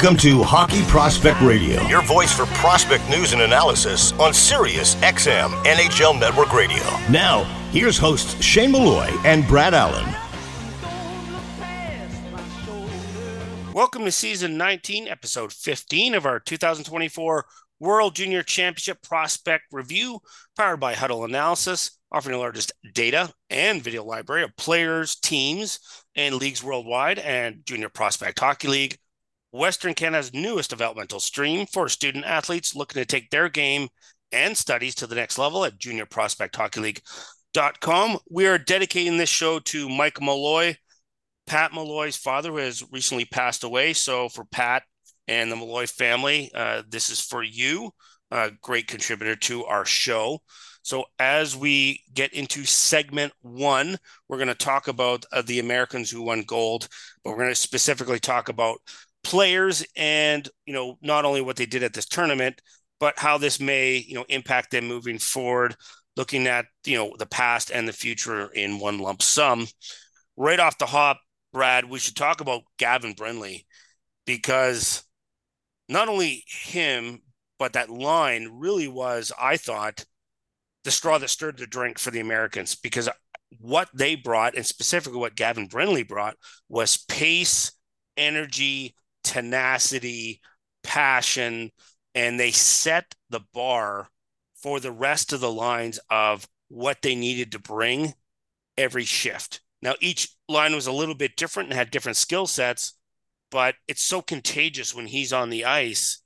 Welcome to Hockey Prospect Radio, your voice for prospect news and analysis on Sirius XM NHL Network Radio. Now, here's hosts Shane Malloy and Brad Allen. Welcome to season 19, episode 15 of our 2024 World Junior Championship Prospect Review, powered by Hudl Analysis, offering the largest data and video library of players, teams, and leagues worldwide, and Junior Prospect Hockey League, Western Canada's newest developmental stream for student athletes looking to take their game and studies to the next level at Junior Prospect Hockey League.com. We are dedicating this show to Mike Malloy, Pat Malloy's father, who has recently passed away. So, for Pat, and the Malloy family. Uh, this is for you, a great contributor to our show. So, as we get into segment one, we're going to talk about uh, the Americans who won gold, but we're going to specifically talk about players and, you know, not only what they did at this tournament, but how this may, you know, impact them moving forward, looking at, you know, the past and the future in one lump sum. Right off the hop, Brad, we should talk about Gavin Brindley because not only him, but that line really was, I thought, the straw that stirred the drink for the Americans because what they brought, and specifically what Gavin Brindley brought, was pace, energy, tenacity, passion, and they set the bar for the rest of the lines of what they needed to bring every shift. Now, each line was a little bit different and had different skill sets, but it's so contagious when he's on the ice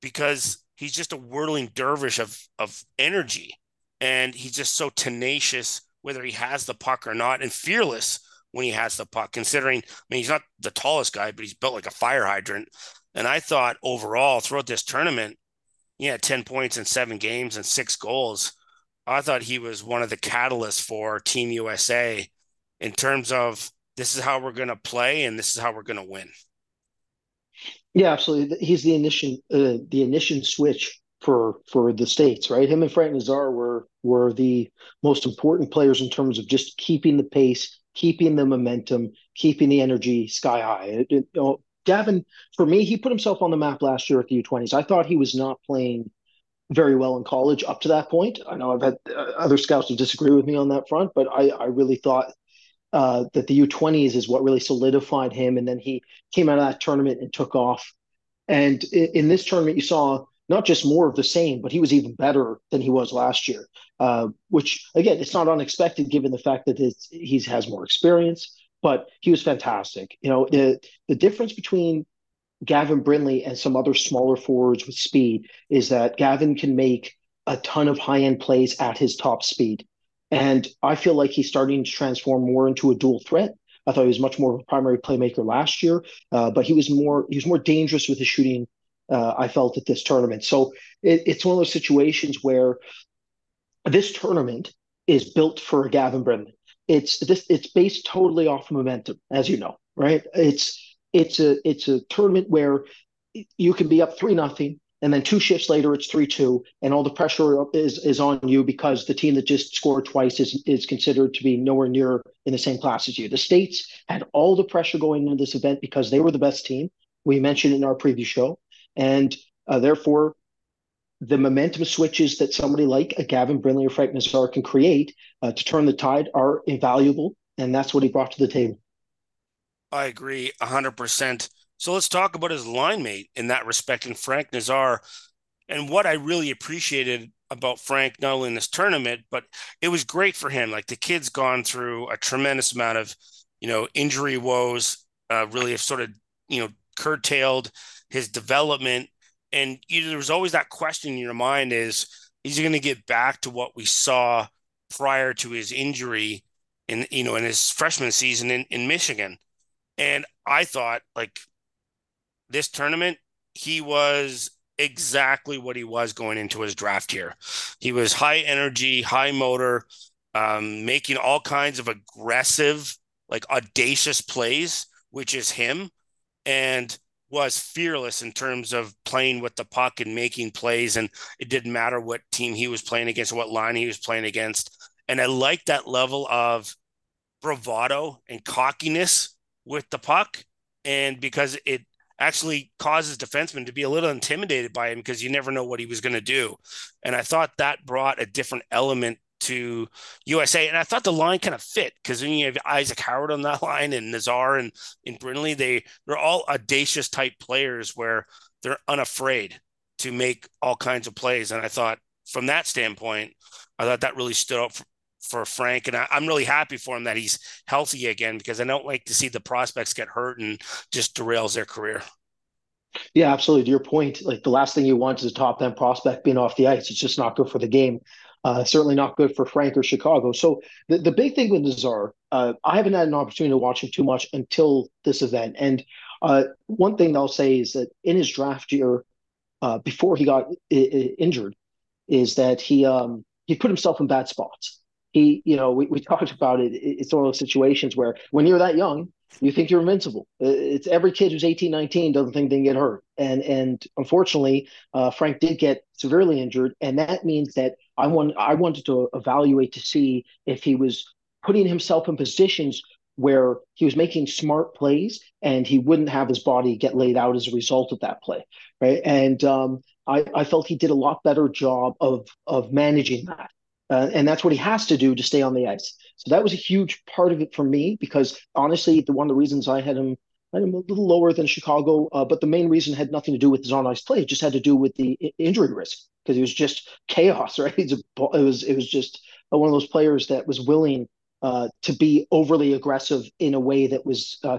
because he's just a whirling dervish of of energy and he's just so tenacious whether he has the puck or not and fearless when he has the puck considering i mean he's not the tallest guy but he's built like a fire hydrant and i thought overall throughout this tournament had 10 points in seven games and six goals i thought he was one of the catalysts for team usa in terms of this is how we're going to play and this is how we're going to win yeah, absolutely. He's the initial uh, the initial switch for for the states, right? Him and Frank Nazar were were the most important players in terms of just keeping the pace, keeping the momentum, keeping the energy sky high. It, it, Gavin, for me, he put himself on the map last year at the U20s. I thought he was not playing very well in college up to that point. I know I've had uh, other scouts who disagree with me on that front, but I, I really thought uh, that the U20s is what really solidified him. And then he came out of that tournament and took off. And in, in, this tournament, you saw not just more of the same, but he was even better than he was last year. Uh, which again, it's not unexpected given the fact that he has more experience. But he was fantastic. You know, the the difference between Gavin Brindley and some other smaller forwards with speed is that Gavin can make a ton of high end plays at his top speed. And I feel like he's starting to transform more into a dual threat. I thought he was much more of a primary playmaker last year, uh, but he was more he was more dangerous with his shooting. Uh, I felt at this tournament. So it, it's one of those situations where this tournament is built for Gavin Brindley. It's this it's based totally off momentum, as you know, right? It's it's a it's a tournament where you can be up three nothing and then two shifts later it's 3-2 and all the pressure is is on you because the team that just scored twice is is considered to be nowhere near in the same class as you the states had all the pressure going into this event because they were the best team we mentioned in our previous show and uh, therefore the momentum switches that somebody like a Gavin Brindley or Frank Nazar can create uh, to turn the tide are invaluable and that's what he brought to the table I agree 100% so let's talk about his line mate in that respect, and Frank Nazar. And what I really appreciated about Frank, not only in this tournament, but it was great for him. Like the kid's gone through a tremendous amount of, you know, injury woes, uh, really have sort of, you know, curtailed his development. And you know, there was always that question in your mind is, is he going to get back to what we saw prior to his injury in, you know, in his freshman season in, in Michigan? And I thought like this tournament, he was exactly what he was going into his draft here. He was high energy, high motor, um, making all kinds of aggressive, like audacious plays, which is him, and was fearless in terms of playing with the puck and making plays. And it didn't matter what team he was playing against what line he was playing against. And I like that level of bravado and cockiness with the puck. And because it actually causes defensemen to be a little intimidated by him because you never know what he was going to do. And I thought that brought a different element to USA. And I thought the line kind of fit because when you have Isaac Howard on that line and Nazar and, and Brindley, they, they're all audacious type players where they're unafraid to make all kinds of plays. And I thought from that standpoint, I thought that really stood out for, for Frank. And I, am really happy for him that he's healthy again because I don't like to see the prospects get hurt and just derails their career. Yeah, absolutely. To your point, like the last thing you want is a top end prospect being off the ice. It's just not good for the game. Uh, certainly not good for Frank or Chicago. So the, the big thing with Nazar, uh, I haven't had an opportunity to watch him too much until this event. And uh, one thing I'll say is that in his draft year, uh, before he got I- I injured, is that he um, he put himself in bad spots. He, you know, we, we talked about it. It's one of those situations where when you're that young, you think you're invincible. It's every kid who's 18, 19 doesn't think they can get hurt. And and unfortunately, uh, Frank did get severely injured, and that means that I want I wanted to evaluate to see if he was putting himself in positions where he was making smart plays and he wouldn't have his body get laid out as a result of that play, right? And um, I, I felt he did a lot better job of of managing that. Uh, and that's what he has to do to stay on the ice. So that was a huge part of it for me because honestly, the one of the reasons I had him, I had him a little lower than Chicago, uh, but the main reason had nothing to do with his on ice play. It just had to do with the injury risk because it was just chaos, right? it was it was just one of those players that was willing uh, to be overly aggressive in a way that was uh,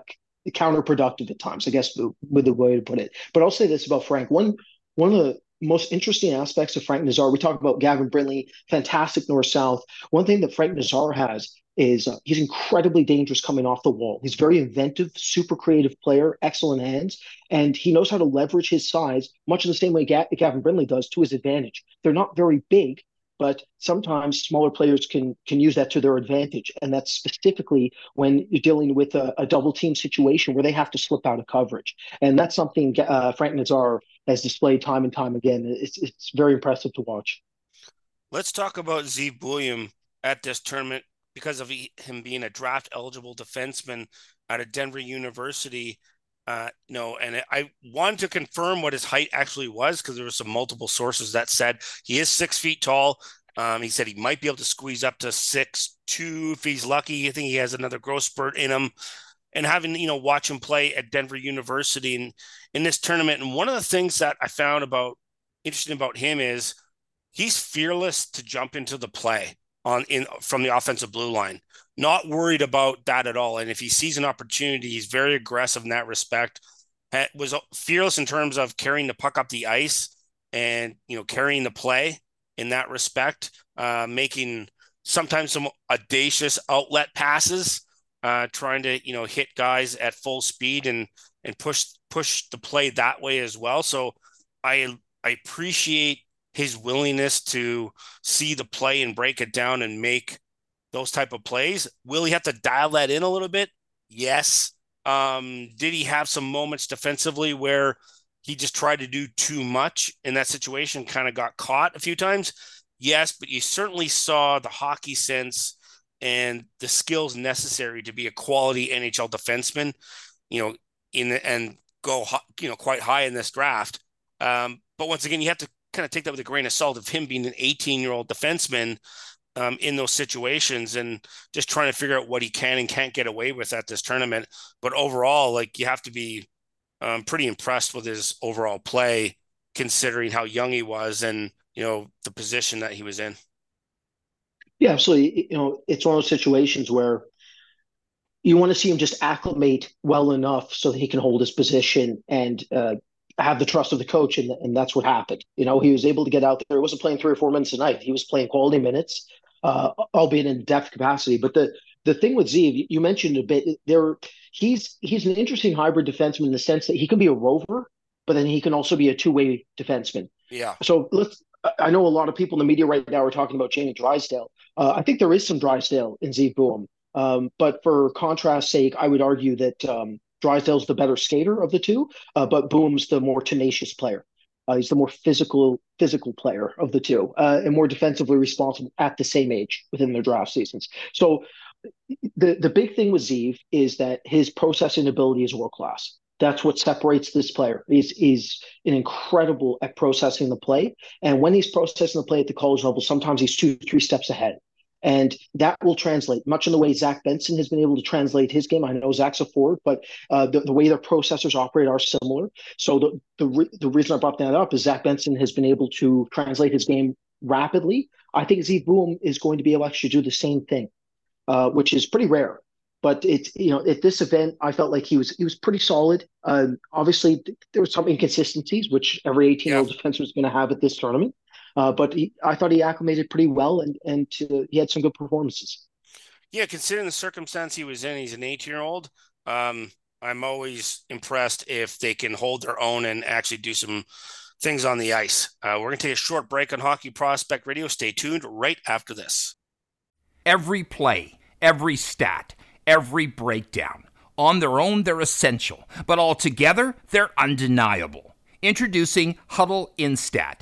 counterproductive at times. I guess with the way to put it. But I'll say this about Frank: one one of the most interesting aspects of Frank Nazar. We talk about Gavin Brindley, fantastic north south. One thing that Frank Nazar has is uh, he's incredibly dangerous coming off the wall. He's very inventive, super creative player, excellent hands, and he knows how to leverage his size much in the same way Ga- Gavin Brindley does to his advantage. They're not very big, but sometimes smaller players can can use that to their advantage, and that's specifically when you're dealing with a, a double team situation where they have to slip out of coverage, and that's something uh, Frank Nazar has displayed time and time again. It's it's very impressive to watch. Let's talk about Zeev Buium at this tournament because of him being a draft eligible defenseman out of Denver University. Uh, you know, and I wanted to confirm what his height actually was because there were some multiple sources that said he is six feet tall. Um, he said he might be able to squeeze up to six two if he's lucky. I think he has another growth spurt in him and having you know watch him play at Denver University in in this tournament. And one of the things that I found about interesting about him is he's fearless to jump into the play on in from the offensive blue line. Not worried about that at all. And if he sees an opportunity, he's very aggressive in that respect. Was fearless in terms of carrying the puck up the ice and you know carrying the play in that respect, uh, making sometimes some audacious outlet passes uh, trying to you know hit guys at full speed and and push push the play that way as well. So I I appreciate his willingness to see the play and break it down and make those type of plays. Will he have to dial that in a little bit? Yes. Um, did he have some moments defensively where he just tried to do too much in that situation, kind of got caught a few times? Yes, but you certainly saw the hockey sense and the skills necessary to be a quality NHL defenseman, you know, in the, and go you know quite high in this draft. Um, but once again, you have to kind of take that with a grain of salt of him being an 18 year old defenseman um, in those situations and just trying to figure out what he can and can't get away with at this tournament. But overall, like you have to be um, pretty impressed with his overall play, considering how young he was and you know the position that he was in. Yeah, absolutely. You know, it's one of those situations where you want to see him just acclimate well enough so that he can hold his position and uh, have the trust of the coach, and, and that's what happened. You know, he was able to get out there. He wasn't playing three or four minutes a night. He was playing quality minutes, uh, albeit in depth capacity. But the the thing with Zeev, you mentioned a bit there. He's he's an interesting hybrid defenseman in the sense that he can be a rover, but then he can also be a two way defenseman. Yeah. So let's. I know a lot of people in the media right now are talking about Jamie Drysdale. Uh, I think there is some Drysdale in Zeev Buium. Um, but for contrast's sake, I would argue that um, Drysdale's the better skater of the two, uh, but Buium's the more tenacious player. Uh, he's the more physical physical player of the two, uh, and more defensively responsible at the same age within their draft seasons. So the the big thing with Zeev is that his processing ability is world class. That's what separates this player. He's, he's an incredible at processing the play. And when he's processing the play at the college level, sometimes he's two, three steps ahead. And that will translate much in the way Zach Benson has been able to translate his game. I know Zach's a forward, but uh, the, the, way their processors operate are similar. So the, the, re- the reason I brought that up is Zach Benson has been able to translate his game rapidly. I think Zeev Buium is going to be able to actually do the same thing, uh, which is pretty rare. But it's you know at this event, I felt like he was he was pretty solid. Um, obviously, there was some inconsistencies, which every 18 year old defenseman is going to have at this tournament. Uh, but he, I thought he acclimated pretty well, and and uh, he had some good performances. Yeah, considering the circumstance he was in, he's an 18 year old. Um, I'm always impressed if they can hold their own and actually do some things on the ice. Uh, we're going to take a short break on Hockey Prospect Radio. Stay tuned right after this. Every play, every stat, every breakdown. On their own, they're essential, but altogether, they're undeniable. Introducing Hudl Instat